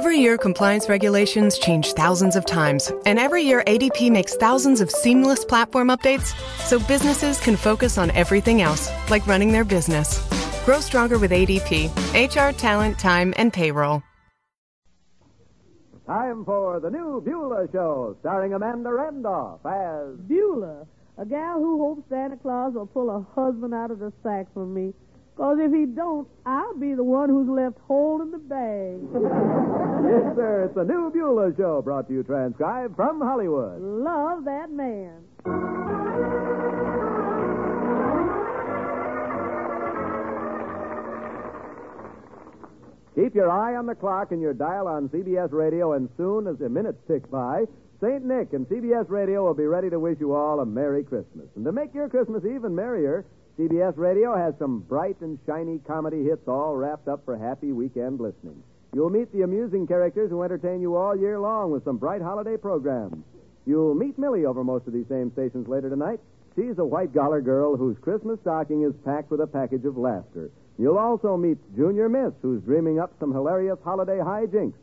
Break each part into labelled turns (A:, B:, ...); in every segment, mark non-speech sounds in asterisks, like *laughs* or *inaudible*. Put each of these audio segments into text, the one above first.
A: Every year, compliance regulations change thousands of times, and every year, ADP makes thousands of seamless platform updates so businesses can focus on everything else, like running their business. Grow stronger with ADP HR, talent, time, and payroll.
B: Time for the new Beulah Show, starring Amanda Randolph as.
C: Beulah, a gal who hopes Santa Claus will pull a husband out of the sack for me. Cause if he don't, I'll be the one who's left holding the bag.
B: yes, sir, it's the new Beulah Show, brought to you transcribed from Hollywood.
C: Love that man.
B: Keep your eye on the clock and your dial on CBS Radio, and soon as the minutes tick by, St. Nick and CBS Radio will be ready to wish you all a Merry Christmas. And to make your Christmas even merrier, CBS Radio has some bright and shiny comedy hits all wrapped up for happy weekend listening. You'll meet the amusing characters who entertain you all year long with some bright holiday programs. You'll meet Millie over most of these same stations later tonight. She's a white collar girl whose Christmas stocking is packed with a package of laughter. You'll also meet Junior Miss, who's dreaming up some hilarious holiday hijinks.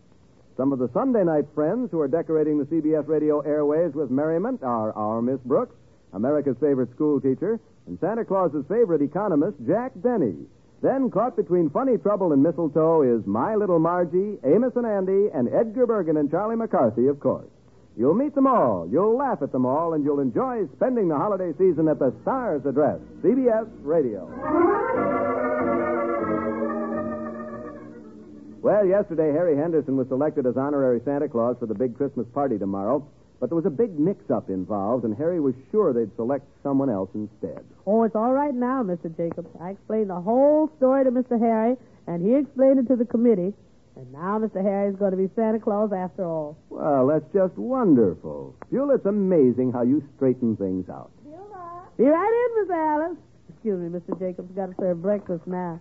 B: Some of the Sunday night friends who are decorating the CBS radio airways with merriment are our Miss Brooks, America's favorite school teacher, and Santa Claus's favorite economist, Jack Benny. Then, caught between funny trouble and mistletoe, is My Little Margie, Amos and Andy, and Edgar Bergen and Charlie McCarthy, of course. You'll meet them all, you'll laugh at them all, and you'll enjoy spending the holiday season at the Stars Address, CBS Radio. Well, yesterday, Harry Henderson was selected as honorary Santa Claus for the big Christmas party tomorrow. But there was a big mix-up involved, and Harry was sure they'd select someone else instead.
C: Oh, it's all right now, Mr. Jacobs. I explained the whole story to Mr. Harry, and he explained it to the committee. And now Mr. Harry's going to be Santa Claus after all.
B: Well, that's just wonderful. Beulah, it's amazing how you straighten things out.
C: Beulah. Be right in, Miss Alice. Excuse me, Mr. Jacobs. I've got to serve breakfast now.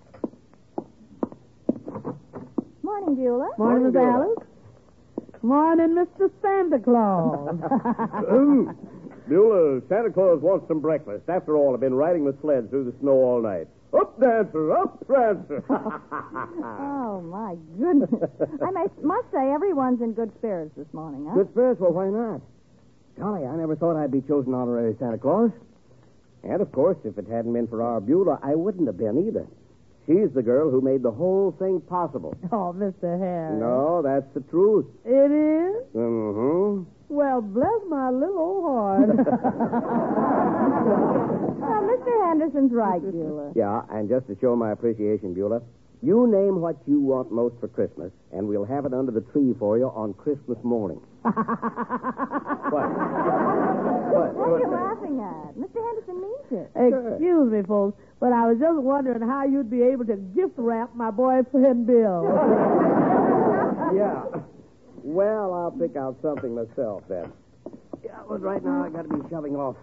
D: Morning, Beulah.
C: Morning, Miss Alice. Morning, Mr. Santa Claus. *laughs*
E: Oh, Beulah, Santa Claus wants some breakfast. After all, I've been riding the sled through the snow all night. Up, Dancer! Up, Dancer! *laughs* *laughs*
D: oh, my goodness. I must, must say, everyone's in good spirits this morning, huh?
F: Good spirits? Well, why not? Golly, I never thought I'd be chosen honorary Santa Claus. And, of course, if it hadn't been for our Beulah, I wouldn't have been either. She's the girl who made the whole thing possible.
C: Oh, Mr. Harry.
F: No, that's the truth.
C: It is?
F: Mm-hmm.
C: Well, bless my little old heart. *laughs*
D: well, Mr. Henderson's right, Beulah.
F: Yeah, and just to show my appreciation, Beulah, you name what you want most for Christmas, and we'll have it under the tree for you on Christmas morning. *laughs*
D: what? What? What are you laughing at? Mr. Henderson means it.
C: Excuse me, folks, but I was just wondering how you'd be able to gift wrap my boyfriend Bill. *laughs*
F: yeah. Well, I'll pick out something myself then. Yeah, but right now I got to be shoving off.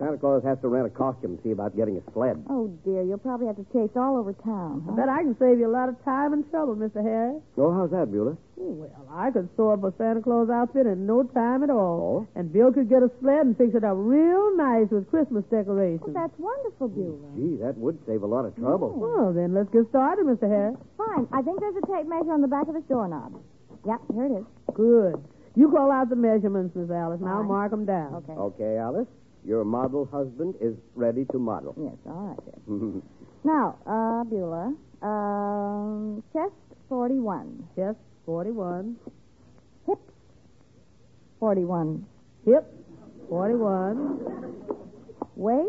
F: Santa Claus has to rent a costume and see about getting a sled.
D: Oh, dear. You'll probably have to chase all over town. Huh?
C: I bet I can save you a lot of time and trouble, Mr. Harris.
F: Oh, how's that, Beulah?
C: Well, I could sew up a Santa Claus outfit in no time at all.
F: Oh?
C: And Bill could get a sled and fix it up real nice with Christmas decorations.
D: Well, that's wonderful, Beulah.
F: Gee, that would save a lot of trouble. Oh.
C: Well, then let's get started, Mr. Harris.
D: Fine. I think there's a tape measure on the back of this doorknob. Yep, here it is.
C: Good. You call out the measurements, Miss Alice. Now
D: Fine.
C: mark them down.
D: Okay.
F: Okay, Alice. Your model husband is ready to model.
D: Yes, all right, then. *laughs* now, uh, Beulah, um, chest 41,
C: Chest 41.
D: hips 41,
C: Hip 41.
D: waist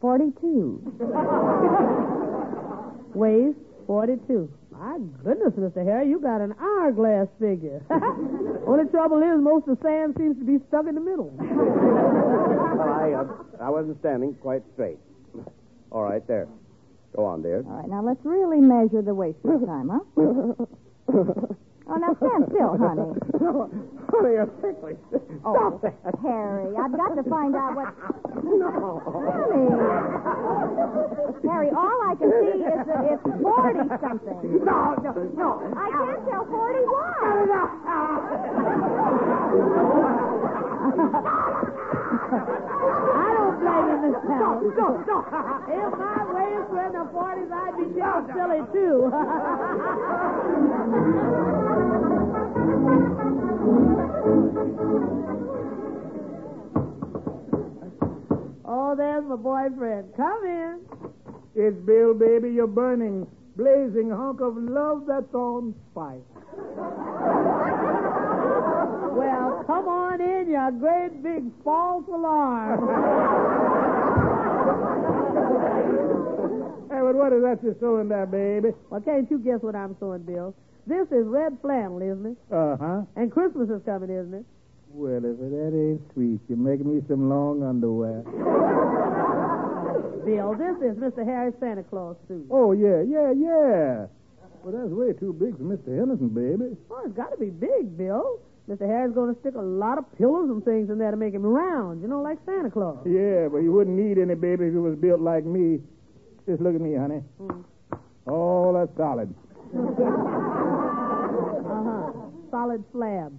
D: 42. *laughs*
C: Waist 42. My goodness, Mr. Harry, you got an hourglass figure. *laughs* Only trouble is, most of the sand seems to be stuck in the middle. *laughs*
F: well, I, uh, I wasn't standing quite straight. All right, there. Go on, dear.
D: All right, now let's really measure the waist this time, huh? *laughs* oh, now stand still, honey.
F: Honey, you're ticklish.
D: Oh, Harry, I've got to find out what.
F: No.
D: Honey. Harry, all I can see is that it's 40 something.
F: No, no, no.
D: I can't tell 41. No, no, no.
C: I don't blame him this time.
F: No, no, no.
C: If my waves were in the 40s, I'd be down no, silly, too. *laughs* *laughs* my boyfriend. Come in.
G: It's Bill, baby. You're burning. Blazing hunk of love that's on fire.
C: Well, come on in, you great big false alarm.
G: Hey, but what is that you're sewing there, baby?
C: well, can't you guess what I'm sewing, Bill? This is red flannel, isn't it?
G: Uh-huh.
C: And Christmas is coming, isn't it?
G: Well, if that ain't sweet, you're making me some long underwear.
C: Bill, this is Mr. Harry's Santa Claus suit.
G: Oh, yeah, yeah, yeah. Well, that's way too big for Mr. Henderson, baby.
C: Oh, it's got to be big, Bill. Mr. Harry's going to stick a lot of pillows and things in there to make him round, you know, like Santa Claus.
G: Yeah, but you wouldn't need any baby if it was built like me. Just look at me, honey. Oh, that's solid. *laughs*
C: Uh-huh. Solid slab.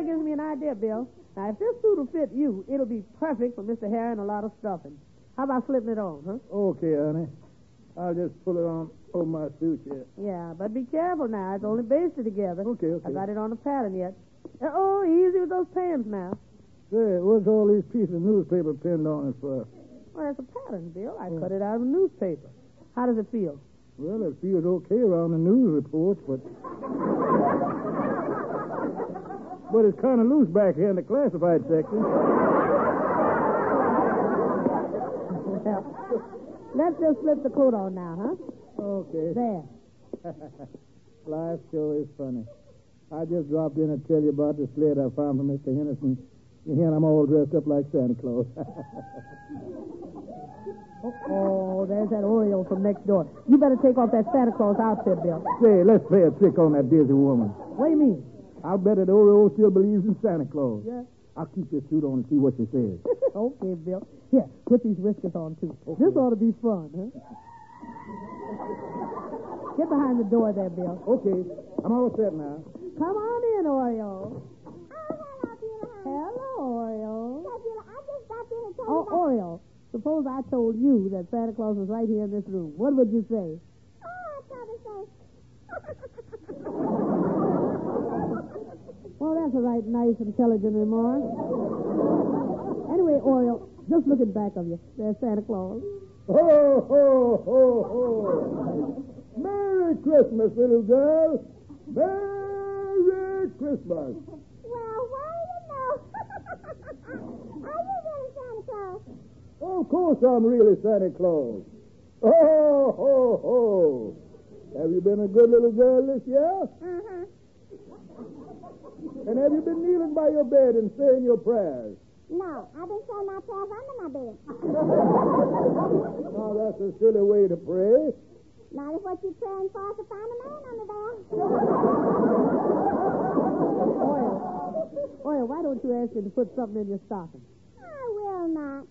C: That gives me an idea, Bill. Now, if this suit will fit you, it'll be perfect for Mr. Harry and a lot of stuffing. How about slipping it on, huh?
G: Okay, honey. I'll just pull it on over my suit here.
C: Yeah, but be careful now. It's only basted together.
G: Okay, okay.
C: I got it on the pattern yet. Uh, Oh, easy with those pants now.
G: Say, what's all these pieces of newspaper pinned on it for?
C: Well, that's a pattern, Bill. I cut it out of a newspaper. How does it feel?
G: Well, it feels okay around the news reports, but. *laughs* but it's kind of loose back here in the classified section.
C: Well, let's just slip the coat on now, huh?
G: Okay.
C: There. *laughs*
G: Life sure is funny. I just dropped in to tell you about the sled I found from Mr. Henderson. You hear, I'm all dressed up like Santa Claus. *laughs*
C: Oh, there's that Oriole from next door. You better take off that Santa Claus outfit, Bill.
G: Say, let's play a trick on that busy woman.
C: What do you mean?
G: I'll bet that Oriole still believes in Santa Claus.
C: Yeah.
G: I'll keep this suit on and see what she says. *laughs*
C: okay, Bill. Here, put these whiskers on, too. This ought to be fun, huh? Get behind the door there, Bill.
G: Okay, I'm all set now.
C: Come on in, Oriole.
D: Oh, hello, Beulah.
C: Hello, Oriole.
D: Hey, Beulah, I just stopped in to tell
C: Oh,
D: you about...
C: Oriole, suppose I told you that Santa Claus was right here in this room. What would you say?
D: Oh, I'd probably say... *laughs* *laughs*
C: Well, that's a right nice, intelligent remark. Anyway, Oriole, just look at back of you. There's Santa Claus.
G: Ho, ho, ho, ho. Merry Christmas, little girl. Merry Christmas.
D: well, wait a minute. Are you really Santa Claus?
G: Of course I'm really Santa Claus. Ho, ho, ho. Have you been a good little girl this year?
D: Uh-huh.
G: And have you been kneeling by your bed and saying your prayers?
D: No, I've been saying my prayers under my bed.
G: Now, that's a silly way to pray.
D: Not if what you're praying for is to find a man under there.
C: Oriole, Oriole, why don't you ask him to put something in your stocking?
D: I will not.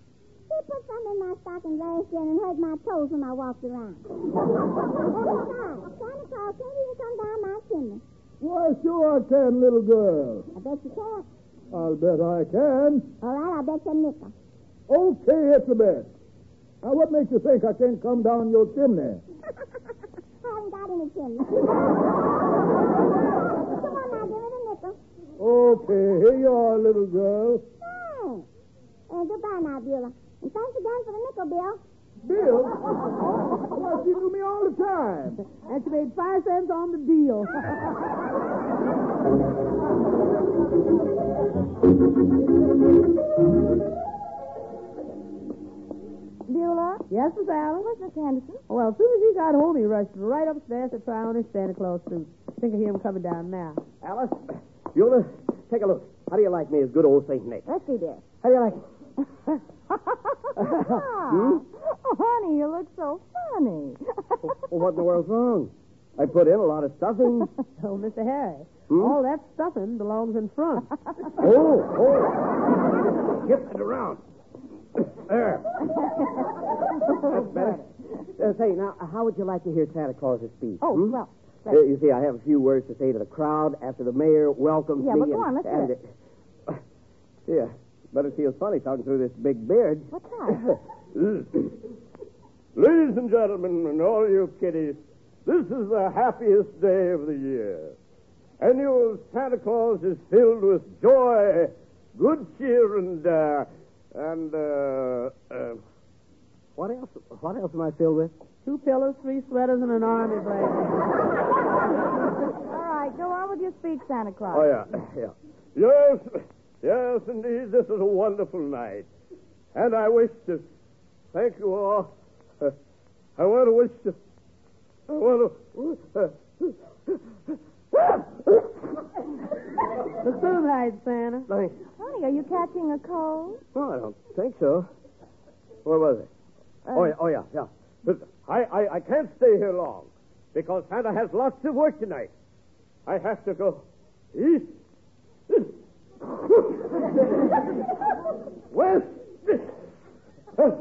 D: He put something in my stocking last year and hurt my toes when I walked around. and besides, Santa Claus can't even come down my chimney.
G: Why, sure I can, little girl.
D: I bet you can't.
G: I'll bet I can.
D: All right, I'll bet you a nickel.
G: Okay, it's a bet. Now, what makes you think I can't come down your chimney? *laughs*
D: I haven't got any chimney. *laughs* Come on now, give me the nickel.
G: Okay, here you are, little girl.
D: Thanks. And goodbye now, Beulah. And thanks again for the nickel, Bill.
G: Bill? Why, she knew me all the time.
C: And she made five cents on the deal.
D: Beulah?
C: yes, Miss Allen?
D: Where's Mr. Henderson?
C: Well, as soon as he got home, he rushed right upstairs to try on his Santa Claus suit. Think of him coming down now.
F: Alice, Beulah, take a look. How do you like me as good old St. Nick?
D: Let's see, dear.
F: How do you like *laughs* *laughs*
D: Oh, honey, you look so funny.
F: Well, *laughs* what in the world's wrong? I put in a lot of stuffing. *laughs*
C: Oh, Mr. Harry,
F: Hmm?
C: all that stuffing belongs in front. *laughs*
F: oh, oh. Get it around. There. That's better. Uh, say, now, how would you like to hear Santa Claus's speech?
D: Oh,
F: hmm?
D: well,
F: Uh, you see, I have a few words to say to the crowd after the mayor welcomes
D: Yeah,
F: me.
D: Yeah, but go
F: and,
D: on, let's hear
F: and, uh, yeah, but it feels funny talking through this big beard.
D: what's that?
E: Ladies and gentlemen, and all you kiddies, this is the happiest day of the year. Annual Santa Claus is filled with joy, good cheer, and uh, And, uh, uh,
F: What else? What else am I filled with?
C: Two pillows, three sweaters, and an army blanket.
H: All right, go on with your speech, Santa Claus.
E: oh, yeah, yeah. Yes, yes, indeed, this is a wonderful night. And I wish to thank you all. Uh, I want to wish to. I want to. Uh,
C: The soon hide, Santa.
F: Thanks.
H: Honey, are you catching a cold?
F: Well, I don't think so. Where was it?
E: oh, yeah, oh, yeah, yeah. But I, I, I can't stay here long because Santa has lots of work tonight. I have to go east, *laughs* west,
C: Mr.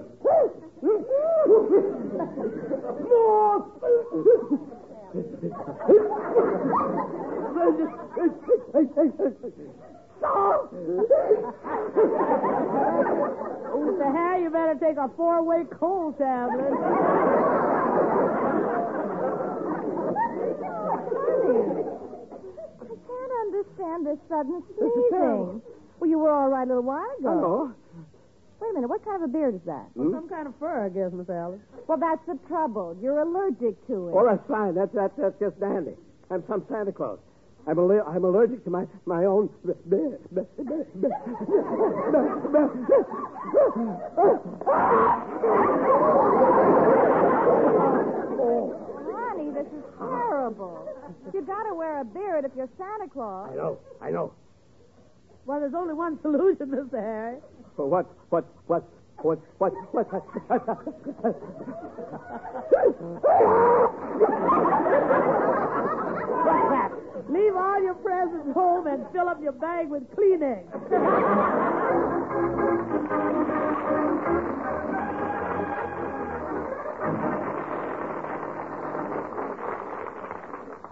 C: Harry, you better take a four-way cold tablet.
H: I can't understand this sudden sneezing. Well, you were all right a little while ago.
F: Oh.
H: Wait a minute, what kind of a beard is that? Hmm?
C: Some kind of fur, I guess, Miss Alice.
H: Well, that's the trouble. You're allergic to it.
F: Well, that's fine. That's, that's, that's just dandy. I'm some Santa Claus. I'm, aller- I'm allergic to my, my own.
H: Honey, this is terrible. You gotta wear a beard if you're Santa Claus.
F: I know. I know.
C: Well, there's only one solution, Mr. Harry.
F: What, what, what, what, what, what,
C: Leave all your presents home and fill up your bag with Kleenex.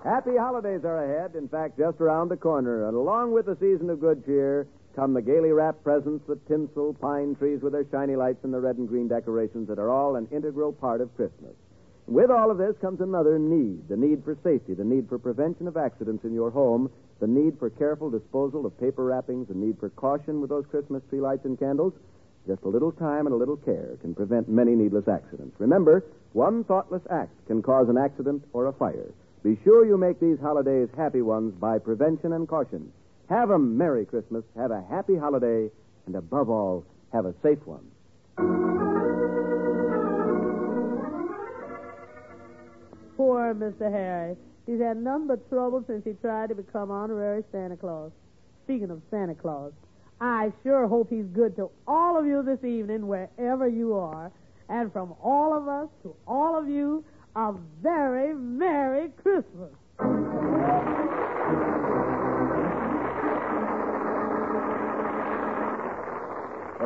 B: Happy holidays are ahead, in fact, just around the corner. And along with the season of good cheer come the gaily wrapped presents, the tinsel, pine trees with their shiny lights, and the red and green decorations that are all an integral part of Christmas. With all of this comes another need the need for safety, the need for prevention of accidents in your home, the need for careful disposal of paper wrappings, the need for caution with those Christmas tree lights and candles. Just a little time and a little care can prevent many needless accidents. Remember, one thoughtless act can cause an accident or a fire. Be sure you make these holidays happy ones by prevention and caution. Have a Merry Christmas, have a happy holiday, and above all, have a safe one.
C: Poor Mr. Harry. He's had none but trouble since he tried to become honorary Santa Claus. Speaking of Santa Claus, I sure hope he's good to all of you this evening, wherever you are. And from all of us to all of you, a very Merry Christmas.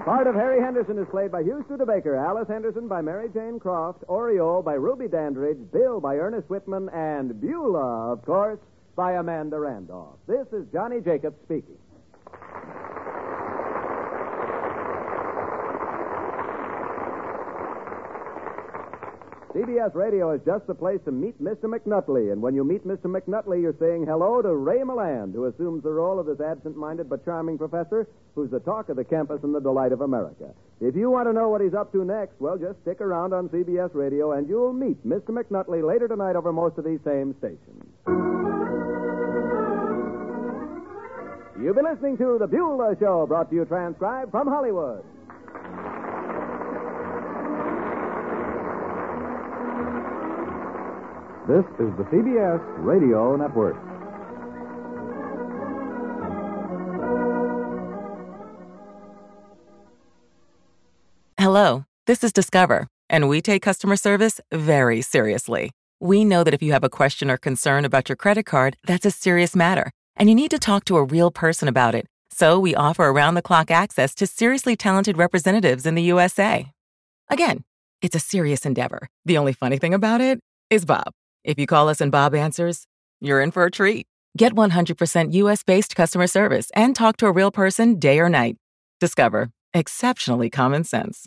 B: The part of Harry Henderson is played by Hugh Studebaker, Alice Henderson by Mary Jane Croft, Oriole by Ruby Dandridge, Bill by Ernest Whitman, and Beulah, of course, by Amanda Randolph. This is Johnny Jacobs speaking. CBS Radio is just the place to meet Mr. McNutley. And when you meet Mr. McNutley, you're saying hello to Ray Milland, who assumes the role of this absent minded but charming professor who's the talk of the campus and the delight of America. If you want to know what he's up to next, well, just stick around on CBS Radio and you'll meet Mr. McNutley later tonight over most of these same stations. You've been listening to The Beulah Show, brought to you transcribed from Hollywood.
I: This is the CBS Radio Network.
J: Hello, this is Discover, and we take customer service very seriously. We know that if you have a question or concern about your credit card, that's a serious matter, and you need to talk to a real person about it. So we offer around the clock access to seriously talented representatives in the USA. Again, it's a serious endeavor. The only funny thing about it is Bob. If you call us and Bob answers, you're in for a treat. Get 100% US based customer service and talk to a real person day or night. Discover exceptionally common sense.